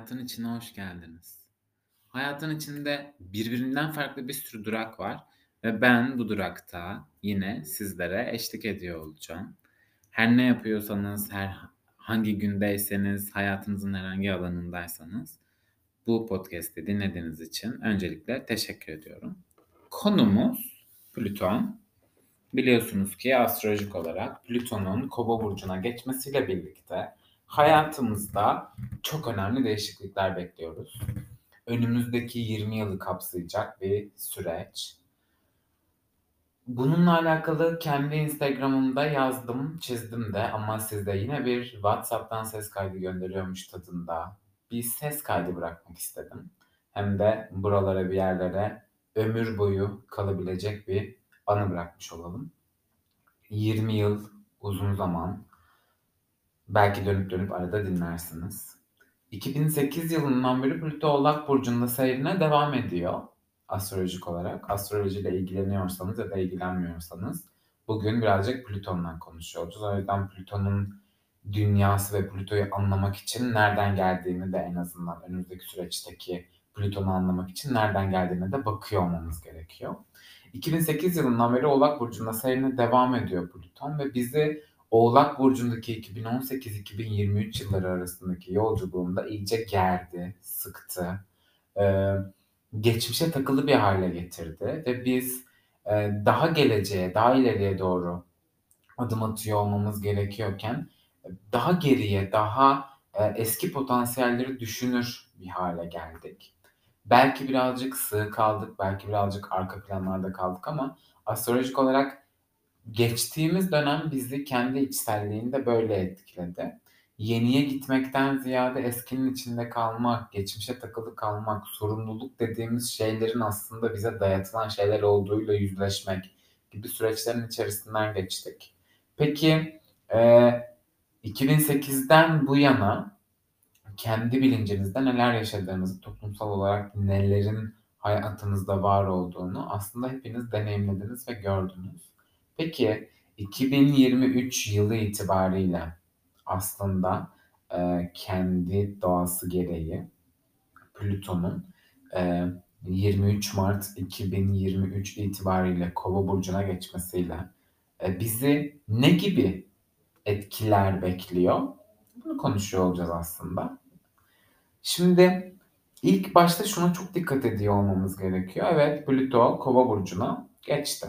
Hayatın içine hoş geldiniz. Hayatın içinde birbirinden farklı bir sürü durak var ve ben bu durakta yine sizlere eşlik ediyor olacağım. Her ne yapıyorsanız, her hangi gündeyseniz, hayatınızın herhangi alanındaysanız bu podcast'i dinlediğiniz için öncelikle teşekkür ediyorum. Konumuz Plüton. Biliyorsunuz ki astrolojik olarak Plüton'un Kova burcuna geçmesiyle birlikte hayatımızda çok önemli değişiklikler bekliyoruz. Önümüzdeki 20 yılı kapsayacak bir süreç. Bununla alakalı kendi Instagram'ımda yazdım, çizdim de ama sizde yine bir WhatsApp'tan ses kaydı gönderiyormuş tadında bir ses kaydı bırakmak istedim. Hem de buralara bir yerlere ömür boyu kalabilecek bir anı bırakmış olalım. 20 yıl uzun zaman Belki dönüp dönüp arada dinlersiniz. 2008 yılından beri Plüto Oğlak Burcu'nda seyrine devam ediyor astrolojik olarak. Astrolojiyle ilgileniyorsanız ya da ilgilenmiyorsanız bugün birazcık Plüton'dan konuşuyor. O yüzden Plüton'un dünyası ve Plüto'yu anlamak için nereden geldiğini de en azından önümüzdeki süreçteki Plüton'u anlamak için nereden geldiğine de bakıyor olmamız gerekiyor. 2008 yılından beri Oğlak Burcu'nda seyrine devam ediyor Plüton ve bizi Oğlak Burcu'ndaki 2018-2023 yılları arasındaki yolculuğunda iyice gerdi, sıktı. Ee, geçmişe takılı bir hale getirdi ve biz e, daha geleceğe, daha ileriye doğru adım atıyor olmamız gerekiyorken daha geriye, daha e, eski potansiyelleri düşünür bir hale geldik. Belki birazcık sığ kaldık, belki birazcık arka planlarda kaldık ama astrolojik olarak geçtiğimiz dönem bizi kendi içselliğinde böyle etkiledi. Yeniye gitmekten ziyade eskinin içinde kalmak, geçmişe takılı kalmak, sorumluluk dediğimiz şeylerin aslında bize dayatılan şeyler olduğuyla yüzleşmek gibi süreçlerin içerisinden geçtik. Peki e, 2008'den bu yana kendi bilincinizde neler yaşadığınızı, toplumsal olarak nelerin hayatınızda var olduğunu aslında hepiniz deneyimlediniz ve gördünüz. Peki 2023 yılı itibariyle aslında e, kendi doğası gereği Plüton'un e, 23 Mart 2023 itibariyle Kova burcuna geçmesiyle e, bizi ne gibi etkiler bekliyor? Bunu konuşuyor olacağız aslında. Şimdi ilk başta şuna çok dikkat ediyor olmamız gerekiyor. Evet Plüto Kova burcuna geçti.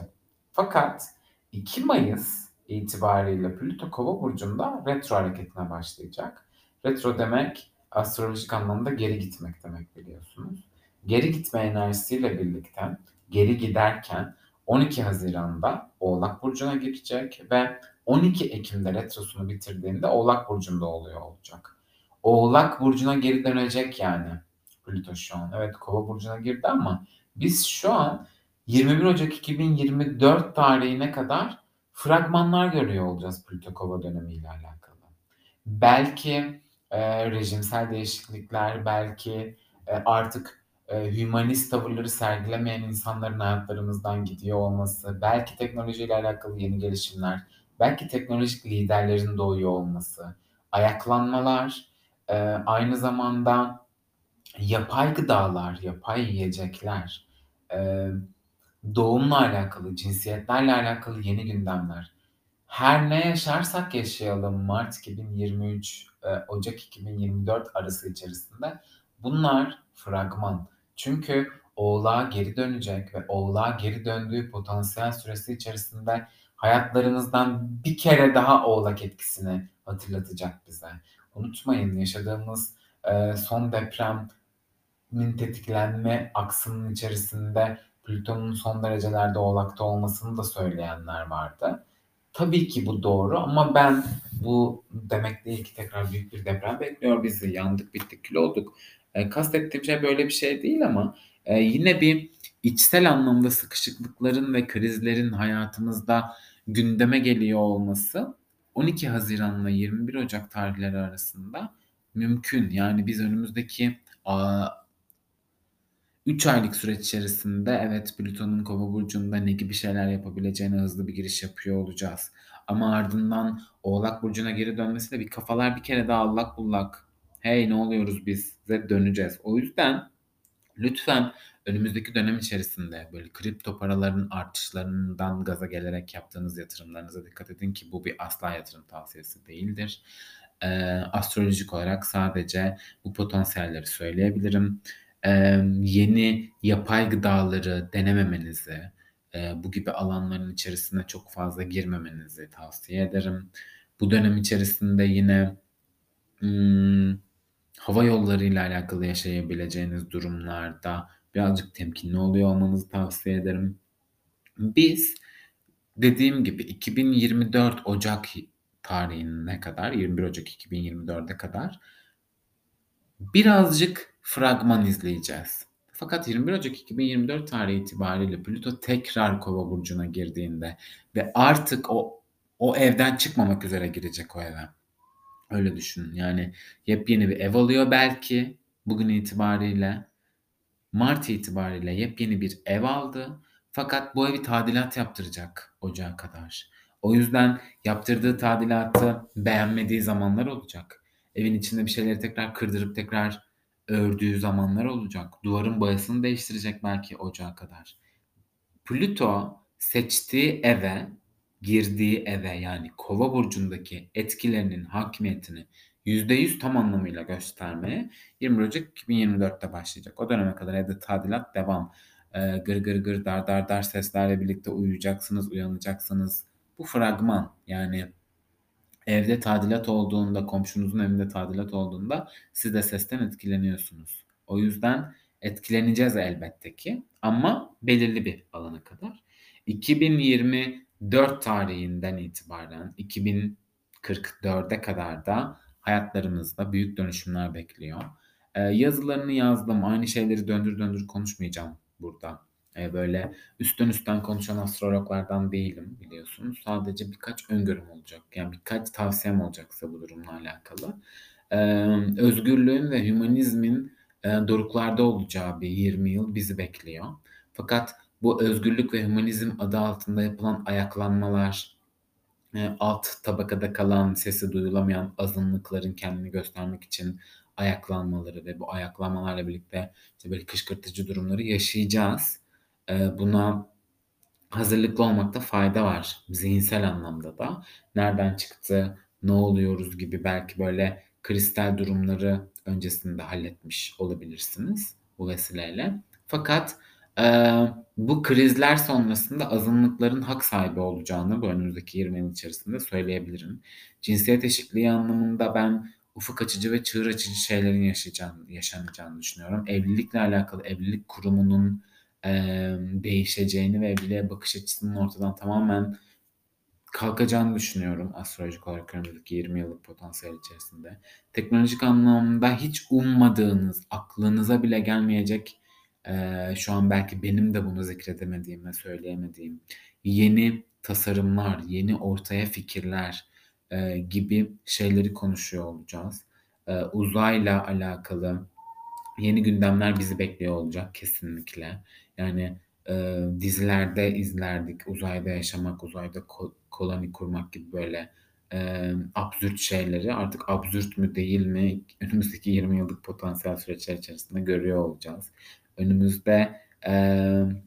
Fakat 2 Mayıs itibariyle Plüto Kova burcunda retro hareketine başlayacak. Retro demek astrolojik anlamda geri gitmek demek biliyorsunuz. Geri gitme enerjisiyle birlikte geri giderken 12 Haziran'da Oğlak Burcu'na girecek ve 12 Ekim'de retrosunu bitirdiğinde Oğlak Burcu'nda oluyor olacak. Oğlak Burcu'na geri dönecek yani Plüto şu an. Evet Kova Burcu'na girdi ama biz şu an 21 Ocak 2024 tarihine kadar fragmanlar görüyor olacağız Plüto-Kova dönemiyle alakalı. Belki e, rejimsel değişiklikler, belki e, artık e, hümanist tavırları sergilemeyen insanların hayatlarımızdan gidiyor olması, belki teknolojiyle alakalı yeni gelişimler, belki teknolojik liderlerin doğuyor olması, ayaklanmalar, e, aynı zamanda yapay gıdalar, yapay yiyecekler, e, doğumla alakalı, cinsiyetlerle alakalı yeni gündemler. Her ne yaşarsak yaşayalım Mart 2023, e, Ocak 2024 arası içerisinde bunlar fragman. Çünkü Oğlağa geri dönecek ve Oğlağa geri döndüğü potansiyel süresi içerisinde hayatlarımızdan bir kere daha Oğlak etkisini hatırlatacak bize. Unutmayın yaşadığımız e, son depremin tetiklenme aksının içerisinde Plüton'un son derecelerde oğlakta olmasını da söyleyenler vardı. Tabii ki bu doğru ama ben bu demek değil ki tekrar büyük bir deprem bekliyor bizi. Yandık, bittik, kül olduk. E, kastettiğim şey böyle bir şey değil ama e, yine bir içsel anlamda sıkışıklıkların ve krizlerin hayatımızda gündeme geliyor olması 12 Haziran ile 21 Ocak tarihleri arasında mümkün. Yani biz önümüzdeki 3 aylık süreç içerisinde evet Plüton'un Kova burcunda ne gibi şeyler yapabileceğine hızlı bir giriş yapıyor olacağız. Ama ardından Oğlak burcuna geri dönmesi de bir kafalar bir kere daha allak bullak hey ne oluyoruz bize döneceğiz. O yüzden lütfen önümüzdeki dönem içerisinde böyle kripto paraların artışlarından gaza gelerek yaptığınız yatırımlarınıza dikkat edin ki bu bir asla yatırım tavsiyesi değildir. Ee, astrolojik olarak sadece bu potansiyelleri söyleyebilirim. Yeni yapay gıdaları denememenizi, bu gibi alanların içerisine çok fazla girmemenizi tavsiye ederim. Bu dönem içerisinde yine hmm, hava yolları ile alakalı yaşayabileceğiniz durumlarda birazcık temkinli oluyor olmanızı tavsiye ederim. Biz dediğim gibi 2024 Ocak tarihine kadar 21 Ocak 2024'e kadar birazcık fragman izleyeceğiz. Fakat 21 Ocak 2024 tarihi itibariyle Plüto tekrar Kova burcuna girdiğinde ve artık o o evden çıkmamak üzere girecek o eve. Öyle düşünün. Yani yepyeni bir ev alıyor belki bugün itibariyle. Mart itibariyle yepyeni bir ev aldı. Fakat bu evi tadilat yaptıracak ocağa kadar. O yüzden yaptırdığı tadilatı beğenmediği zamanlar olacak. Evin içinde bir şeyleri tekrar kırdırıp tekrar ördüğü zamanlar olacak. Duvarın boyasını değiştirecek belki ocağa kadar. Plüto seçtiği eve, girdiği eve yani Kova burcundaki etkilerinin hakimiyetini %100 tam anlamıyla göstermeye 20 Ocak 2024'te başlayacak. O döneme kadar evde tadilat devam. Ee, gır gır gır dar dar dar seslerle birlikte uyuyacaksınız, uyanacaksınız. Bu fragman yani evde tadilat olduğunda, komşunuzun evinde tadilat olduğunda siz de sesten etkileniyorsunuz. O yüzden etkileneceğiz elbette ki ama belirli bir alana kadar. 2024 tarihinden itibaren 2044'e kadar da hayatlarımızda büyük dönüşümler bekliyor. Ee, yazılarını yazdım. Aynı şeyleri döndür döndür konuşmayacağım burada. Ee, böyle üstten üstten konuşan astrologlardan değilim biliyorsunuz. Sadece birkaç öngörüm olacak. Yani birkaç tavsiyem olacaksa bu durumla alakalı. Ee, özgürlüğün ve hümanizmin e, doruklarda olacağı bir 20 yıl bizi bekliyor. Fakat bu özgürlük ve hümanizm adı altında yapılan ayaklanmalar, e, alt tabakada kalan, sesi duyulamayan azınlıkların kendini göstermek için ayaklanmaları ve bu ayaklanmalarla birlikte işte böyle kışkırtıcı durumları yaşayacağız. Buna hazırlıklı olmakta fayda var zihinsel anlamda da. Nereden çıktı, ne oluyoruz gibi belki böyle kristal durumları öncesinde halletmiş olabilirsiniz bu vesileyle. Fakat e, bu krizler sonrasında azınlıkların hak sahibi olacağını bu önümüzdeki 20 yıl içerisinde söyleyebilirim. Cinsiyet eşitliği anlamında ben ufuk açıcı ve çığır açıcı şeylerin yaşayacağını, yaşanacağını düşünüyorum. Evlilikle alakalı evlilik kurumunun değişeceğini ve evliliğe bakış açısının ortadan tamamen kalkacağını düşünüyorum astrolojik olarak önümüzdeki 20 yıllık potansiyel içerisinde. Teknolojik anlamda hiç ummadığınız, aklınıza bile gelmeyecek e, şu an belki benim de bunu zikredemediğim ve söyleyemediğim yeni tasarımlar, yeni ortaya fikirler e, gibi şeyleri konuşuyor olacağız. E, uzayla alakalı yeni gündemler bizi bekliyor olacak kesinlikle. Yani e, dizilerde izlerdik uzayda yaşamak, uzayda ko- koloni kurmak gibi böyle e, absürt şeyleri artık absürt mü değil mi önümüzdeki 20 yıllık potansiyel süreçler içerisinde görüyor olacağız. Önümüzde e,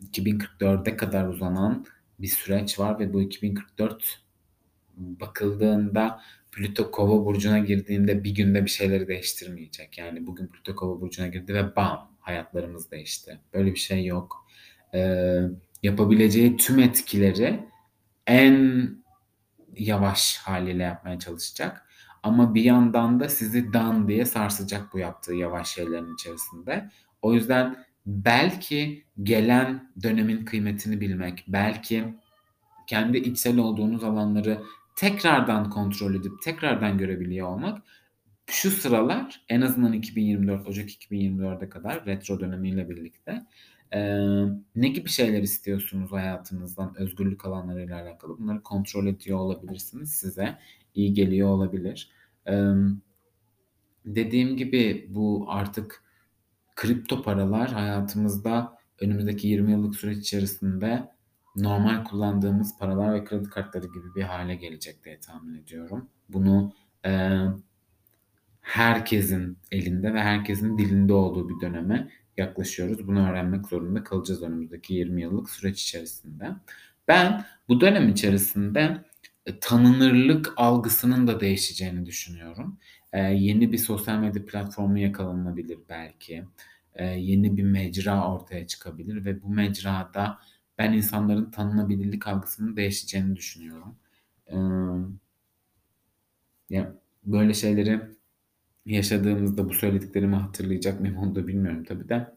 2044'e kadar uzanan bir süreç var ve bu 2044 bakıldığında Plüto Kova burcuna girdiğinde bir günde bir şeyleri değiştirmeyecek. Yani bugün Plüto Kova burcuna girdi ve bam hayatlarımız değişti. Böyle bir şey yok. Ee, yapabileceği tüm etkileri en yavaş haliyle yapmaya çalışacak. Ama bir yandan da sizi dan diye sarsacak bu yaptığı yavaş şeylerin içerisinde. O yüzden belki gelen dönemin kıymetini bilmek, belki kendi içsel olduğunuz alanları tekrardan kontrol edip tekrardan görebiliyor olmak şu sıralar en azından 2024 Ocak 2024'e kadar retro dönemiyle birlikte ne gibi şeyler istiyorsunuz hayatınızdan özgürlük alanlarıyla alakalı bunları kontrol ediyor olabilirsiniz size iyi geliyor olabilir. E, dediğim gibi bu artık kripto paralar hayatımızda önümüzdeki 20 yıllık süreç içerisinde normal kullandığımız paralar ve kredi kartları gibi bir hale gelecek diye tahmin ediyorum. Bunu e, herkesin elinde ve herkesin dilinde olduğu bir döneme yaklaşıyoruz. Bunu öğrenmek zorunda kalacağız önümüzdeki 20 yıllık süreç içerisinde. Ben bu dönem içerisinde e, tanınırlık algısının da değişeceğini düşünüyorum. Ee, yeni bir sosyal medya platformu yakalanabilir belki. Ee, yeni bir mecra ortaya çıkabilir ve bu mecrada ben insanların tanınabilirlik algısının değişeceğini düşünüyorum. Ee, ya böyle şeyleri yaşadığımızda bu söylediklerimi hatırlayacak mıyım onu da bilmiyorum tabii de.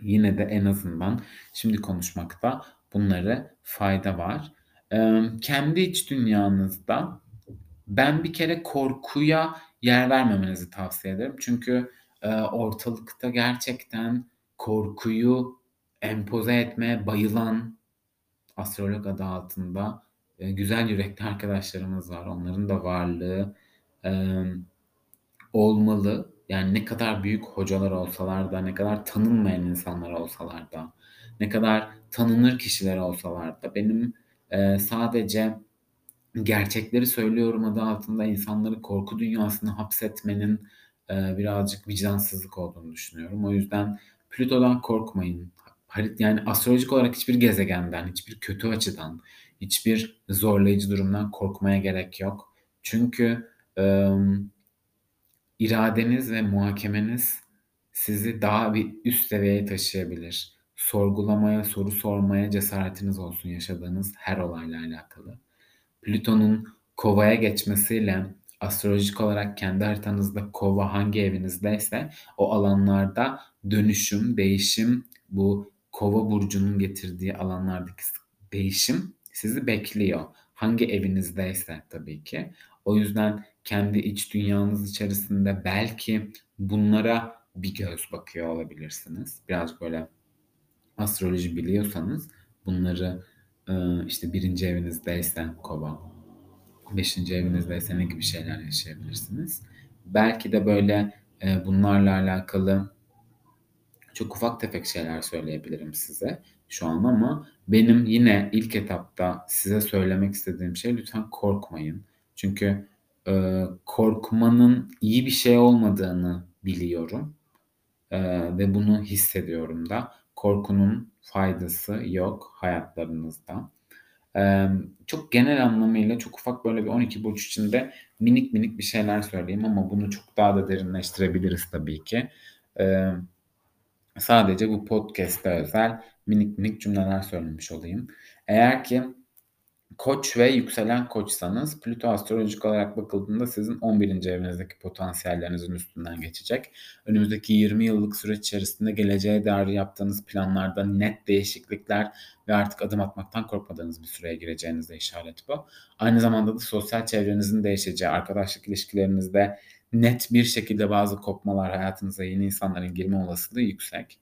Yine de en azından şimdi konuşmakta bunları fayda var. Ee, kendi iç dünyanızda ben bir kere korkuya yer vermemenizi tavsiye ederim. Çünkü e, ortalıkta gerçekten korkuyu empoze etmeye bayılan astrolog adı altında e, güzel yürekli arkadaşlarımız var. Onların da varlığı e, olmalı. Yani ne kadar büyük hocalar olsalar da, ne kadar tanınmayan insanlar olsalar da, ne kadar tanınır kişiler olsalar da benim e, sadece gerçekleri söylüyorum adı altında insanları korku dünyasına hapsetmenin e, birazcık vicdansızlık olduğunu düşünüyorum. O yüzden Plüto'dan korkmayın. Yani astrolojik olarak hiçbir gezegenden, hiçbir kötü açıdan, hiçbir zorlayıcı durumdan korkmaya gerek yok. Çünkü e, iradeniz ve muhakemeniz sizi daha bir üst seviyeye taşıyabilir. Sorgulamaya, soru sormaya cesaretiniz olsun yaşadığınız her olayla alakalı. Plüton'un kovaya geçmesiyle astrolojik olarak kendi haritanızda kova hangi evinizdeyse o alanlarda dönüşüm, değişim, bu kova burcunun getirdiği alanlardaki değişim sizi bekliyor. Hangi evinizdeyse tabii ki. O yüzden kendi iç dünyanız içerisinde belki bunlara bir göz bakıyor olabilirsiniz. Biraz böyle astroloji biliyorsanız bunları işte birinci evinizdeyse kova, beşinci evinizdeyse ne gibi şeyler yaşayabilirsiniz. Belki de böyle bunlarla alakalı çok ufak tefek şeyler söyleyebilirim size şu an ama benim yine ilk etapta size söylemek istediğim şey lütfen korkmayın. Çünkü e, korkmanın iyi bir şey olmadığını biliyorum e, ve bunu hissediyorum da. Korkunun faydası yok hayatlarınızda. E, çok genel anlamıyla çok ufak böyle bir 12 burç içinde minik minik bir şeyler söyleyeyim ama bunu çok daha da derinleştirebiliriz tabii ki. E, sadece bu podcast'te özel minik minik cümleler söylemiş olayım. Eğer ki Koç ve yükselen koçsanız Plüto astrolojik olarak bakıldığında sizin 11. evinizdeki potansiyellerinizin üstünden geçecek. Önümüzdeki 20 yıllık süreç içerisinde geleceğe dair yaptığınız planlarda net değişiklikler ve artık adım atmaktan korkmadığınız bir süreye gireceğinize işaret bu. Aynı zamanda da sosyal çevrenizin değişeceği, arkadaşlık ilişkilerinizde net bir şekilde bazı kopmalar, hayatınıza yeni insanların girme olasılığı yüksek.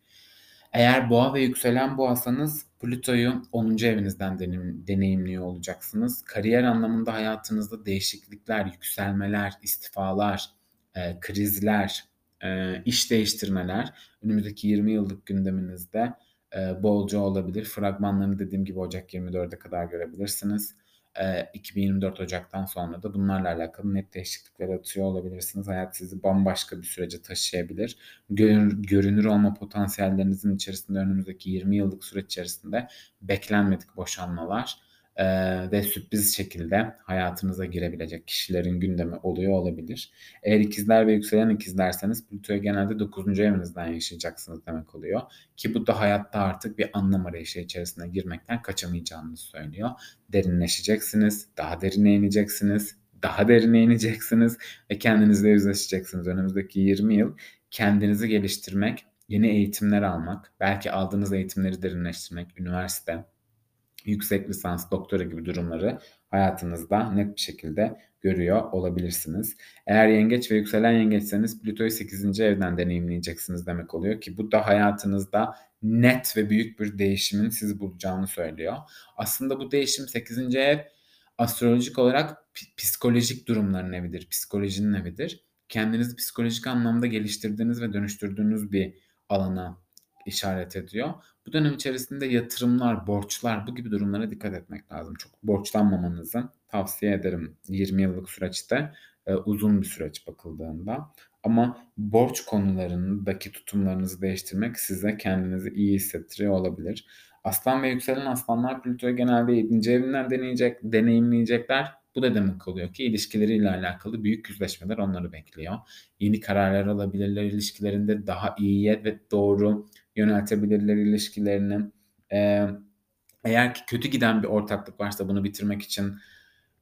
Eğer boğa ve yükselen boğasanız Plüto'yu 10. evinizden deneyimliyor olacaksınız. Kariyer anlamında hayatınızda değişiklikler, yükselmeler, istifalar, e, krizler, e, iş değiştirmeler önümüzdeki 20 yıllık gündeminizde e, bolca olabilir. Fragmanlarını dediğim gibi Ocak 24'e kadar görebilirsiniz. 2024 Ocak'tan sonra da bunlarla alakalı net değişiklikler atıyor olabilirsiniz. Hayat sizi bambaşka bir sürece taşıyabilir. Görünür olma potansiyellerinizin içerisinde önümüzdeki 20 yıllık süreç içerisinde beklenmedik boşanmalar e, ve sürpriz şekilde hayatınıza girebilecek kişilerin gündemi oluyor olabilir. Eğer ikizler ve yükselen ikizlerseniz Plüto'ya genelde 9. evinizden yaşayacaksınız demek oluyor. Ki bu da hayatta artık bir anlam arayışı içerisine girmekten kaçamayacağınızı söylüyor. Derinleşeceksiniz, daha derine ineceksiniz, daha derine ineceksiniz ve kendinizle yüzleşeceksiniz. Önümüzdeki 20 yıl kendinizi geliştirmek, yeni eğitimler almak, belki aldığınız eğitimleri derinleştirmek, üniversite, yüksek lisans, doktora gibi durumları hayatınızda net bir şekilde görüyor olabilirsiniz. Eğer yengeç ve yükselen yengeçseniz Plüto'yu 8. evden deneyimleyeceksiniz demek oluyor ki bu da hayatınızda net ve büyük bir değişimin sizi bulacağını söylüyor. Aslında bu değişim 8. ev astrolojik olarak psikolojik durumların evidir, psikolojinin evidir. Kendinizi psikolojik anlamda geliştirdiğiniz ve dönüştürdüğünüz bir alana işaret ediyor. Bu dönem içerisinde yatırımlar, borçlar bu gibi durumlara dikkat etmek lazım. Çok borçlanmamanızı tavsiye ederim 20 yıllık süreçte e, uzun bir süreç bakıldığında. Ama borç konularındaki tutumlarınızı değiştirmek size kendinizi iyi hissettiriyor olabilir. Aslan ve yükselen aslanlar Plüto'yu genelde 7. evinden deneyecek, deneyimleyecekler. Bu da demek oluyor ki ilişkileriyle alakalı büyük yüzleşmeler onları bekliyor. Yeni kararlar alabilirler ilişkilerinde daha iyiye ve doğru yöneltebilirler ilişkilerini. Ee, eğer ki kötü giden bir ortaklık varsa bunu bitirmek için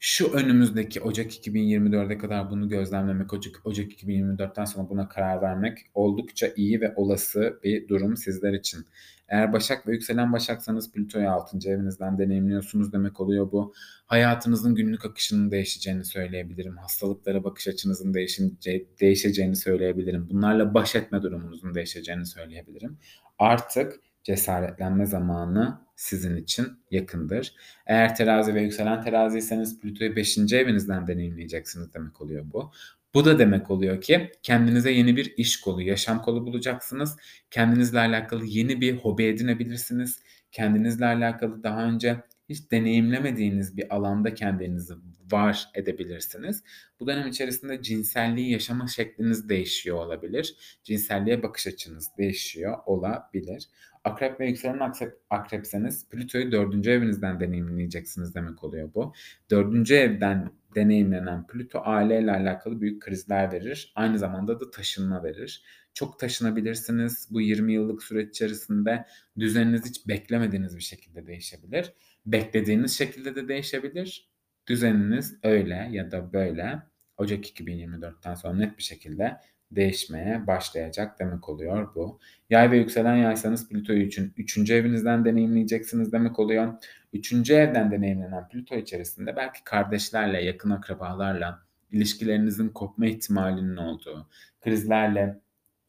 şu önümüzdeki Ocak 2024'e kadar bunu gözlemlemek, Ocak, Ocak 2024'ten sonra buna karar vermek oldukça iyi ve olası bir durum sizler için. Eğer Başak ve yükselen Başaksanız Plüto'yu 6. evinizden deneyimliyorsunuz demek oluyor bu. Hayatınızın günlük akışının değişeceğini söyleyebilirim. Hastalıklara bakış açınızın değişeceği, değişeceğini söyleyebilirim. Bunlarla baş etme durumunuzun değişeceğini söyleyebilirim. Artık cesaretlenme zamanı sizin için yakındır. Eğer terazi ve yükselen teraziyseniz Plüto'yu 5. evinizden deneyimleyeceksiniz demek oluyor bu. Bu da demek oluyor ki kendinize yeni bir iş kolu, yaşam kolu bulacaksınız. Kendinizle alakalı yeni bir hobi edinebilirsiniz. Kendinizle alakalı daha önce hiç deneyimlemediğiniz bir alanda kendinizi var edebilirsiniz. Bu dönem içerisinde cinselliği yaşama şekliniz değişiyor olabilir. Cinselliğe bakış açınız değişiyor olabilir. Akrep ve yükselen akrep, akrepseniz Plüto'yu dördüncü evinizden deneyimleyeceksiniz demek oluyor bu. Dördüncü evden deneyimlenen Plüto aileyle alakalı büyük krizler verir. Aynı zamanda da taşınma verir. Çok taşınabilirsiniz. Bu 20 yıllık süreç içerisinde düzeniniz hiç beklemediğiniz bir şekilde değişebilir. Beklediğiniz şekilde de değişebilir. Düzeniniz öyle ya da böyle Ocak 2024'ten sonra net bir şekilde değişmeye başlayacak demek oluyor bu. Yay ve yükselen yaysanız Plüto'yu için 3. evinizden deneyimleyeceksiniz demek oluyor. 3. evden deneyimlenen Plüto içerisinde belki kardeşlerle, yakın akrabalarla ilişkilerinizin kopma ihtimalinin olduğu, krizlerle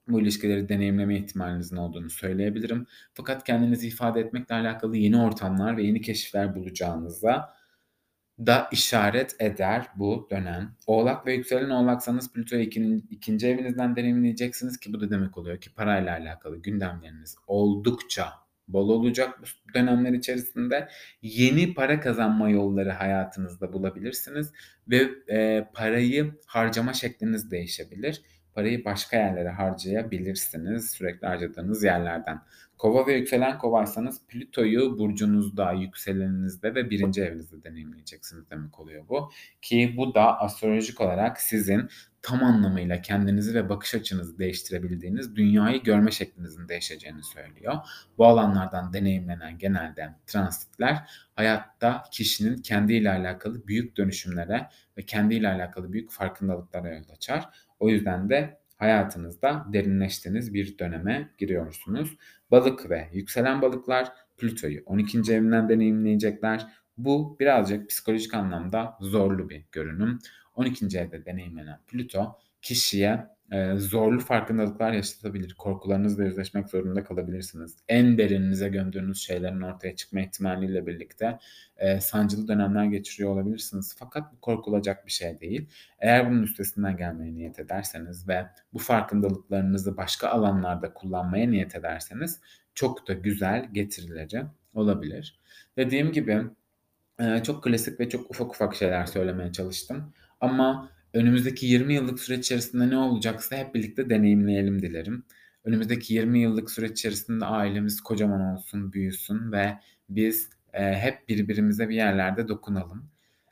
bu ilişkileri deneyimleme ihtimalinizin olduğunu söyleyebilirim. Fakat kendinizi ifade etmekle alakalı yeni ortamlar ve yeni keşifler bulacağınıza da işaret eder bu dönem. Oğlak ve yükselen oğlaksanız Plüto'yu ikinci, ikinci evinizden deneyimleyeceksiniz ki bu da demek oluyor ki parayla alakalı gündemleriniz oldukça bol olacak bu dönemler içerisinde. Yeni para kazanma yolları hayatınızda bulabilirsiniz ve e, parayı harcama şekliniz değişebilir. Parayı başka yerlere harcayabilirsiniz sürekli harcadığınız yerlerden. Kova ve yükselen kovaysanız Plüto'yu burcunuzda, yükseleninizde ve birinci evinizde deneyimleyeceksiniz demek oluyor bu. Ki bu da astrolojik olarak sizin tam anlamıyla kendinizi ve bakış açınızı değiştirebildiğiniz dünyayı görme şeklinizin değişeceğini söylüyor. Bu alanlardan deneyimlenen genelde transitler hayatta kişinin kendiyle alakalı büyük dönüşümlere ve kendiyle alakalı büyük farkındalıklara yol açar. O yüzden de hayatınızda derinleştiğiniz bir döneme giriyorsunuz. Balık ve yükselen balıklar Plüto'yu 12. evinden deneyimleyecekler. Bu birazcık psikolojik anlamda zorlu bir görünüm. 12. evde deneyimlenen Plüto kişiye e, zorlu farkındalıklar yaşatabilir. Korkularınızla yüzleşmek zorunda kalabilirsiniz. En derininize gömdüğünüz şeylerin ortaya çıkma ihtimaliyle birlikte e, sancılı dönemler geçiriyor olabilirsiniz. Fakat bu korkulacak bir şey değil. Eğer bunun üstesinden gelmeye niyet ederseniz ve bu farkındalıklarınızı başka alanlarda kullanmaya niyet ederseniz çok da güzel getirileri olabilir. Dediğim gibi e, çok klasik ve çok ufak ufak şeyler söylemeye çalıştım. Ama önümüzdeki 20 yıllık süreç içerisinde ne olacaksa hep birlikte deneyimleyelim dilerim. Önümüzdeki 20 yıllık süreç içerisinde ailemiz kocaman olsun, büyüsün ve biz e, hep birbirimize bir yerlerde dokunalım.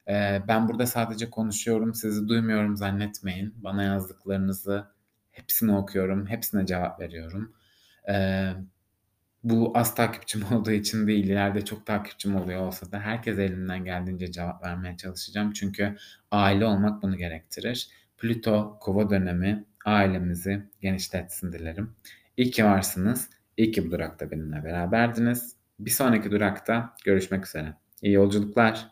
E, ben burada sadece konuşuyorum, sizi duymuyorum zannetmeyin. Bana yazdıklarınızı hepsini okuyorum, hepsine cevap veriyorum. E, bu az takipçim olduğu için değil, ileride çok takipçim oluyor olsa da herkes elinden geldiğince cevap vermeye çalışacağım. Çünkü aile olmak bunu gerektirir. Plüto kova dönemi ailemizi genişletsin dilerim. İyi ki varsınız. İyi ki bu durakta benimle beraberdiniz. Bir sonraki durakta görüşmek üzere. İyi yolculuklar.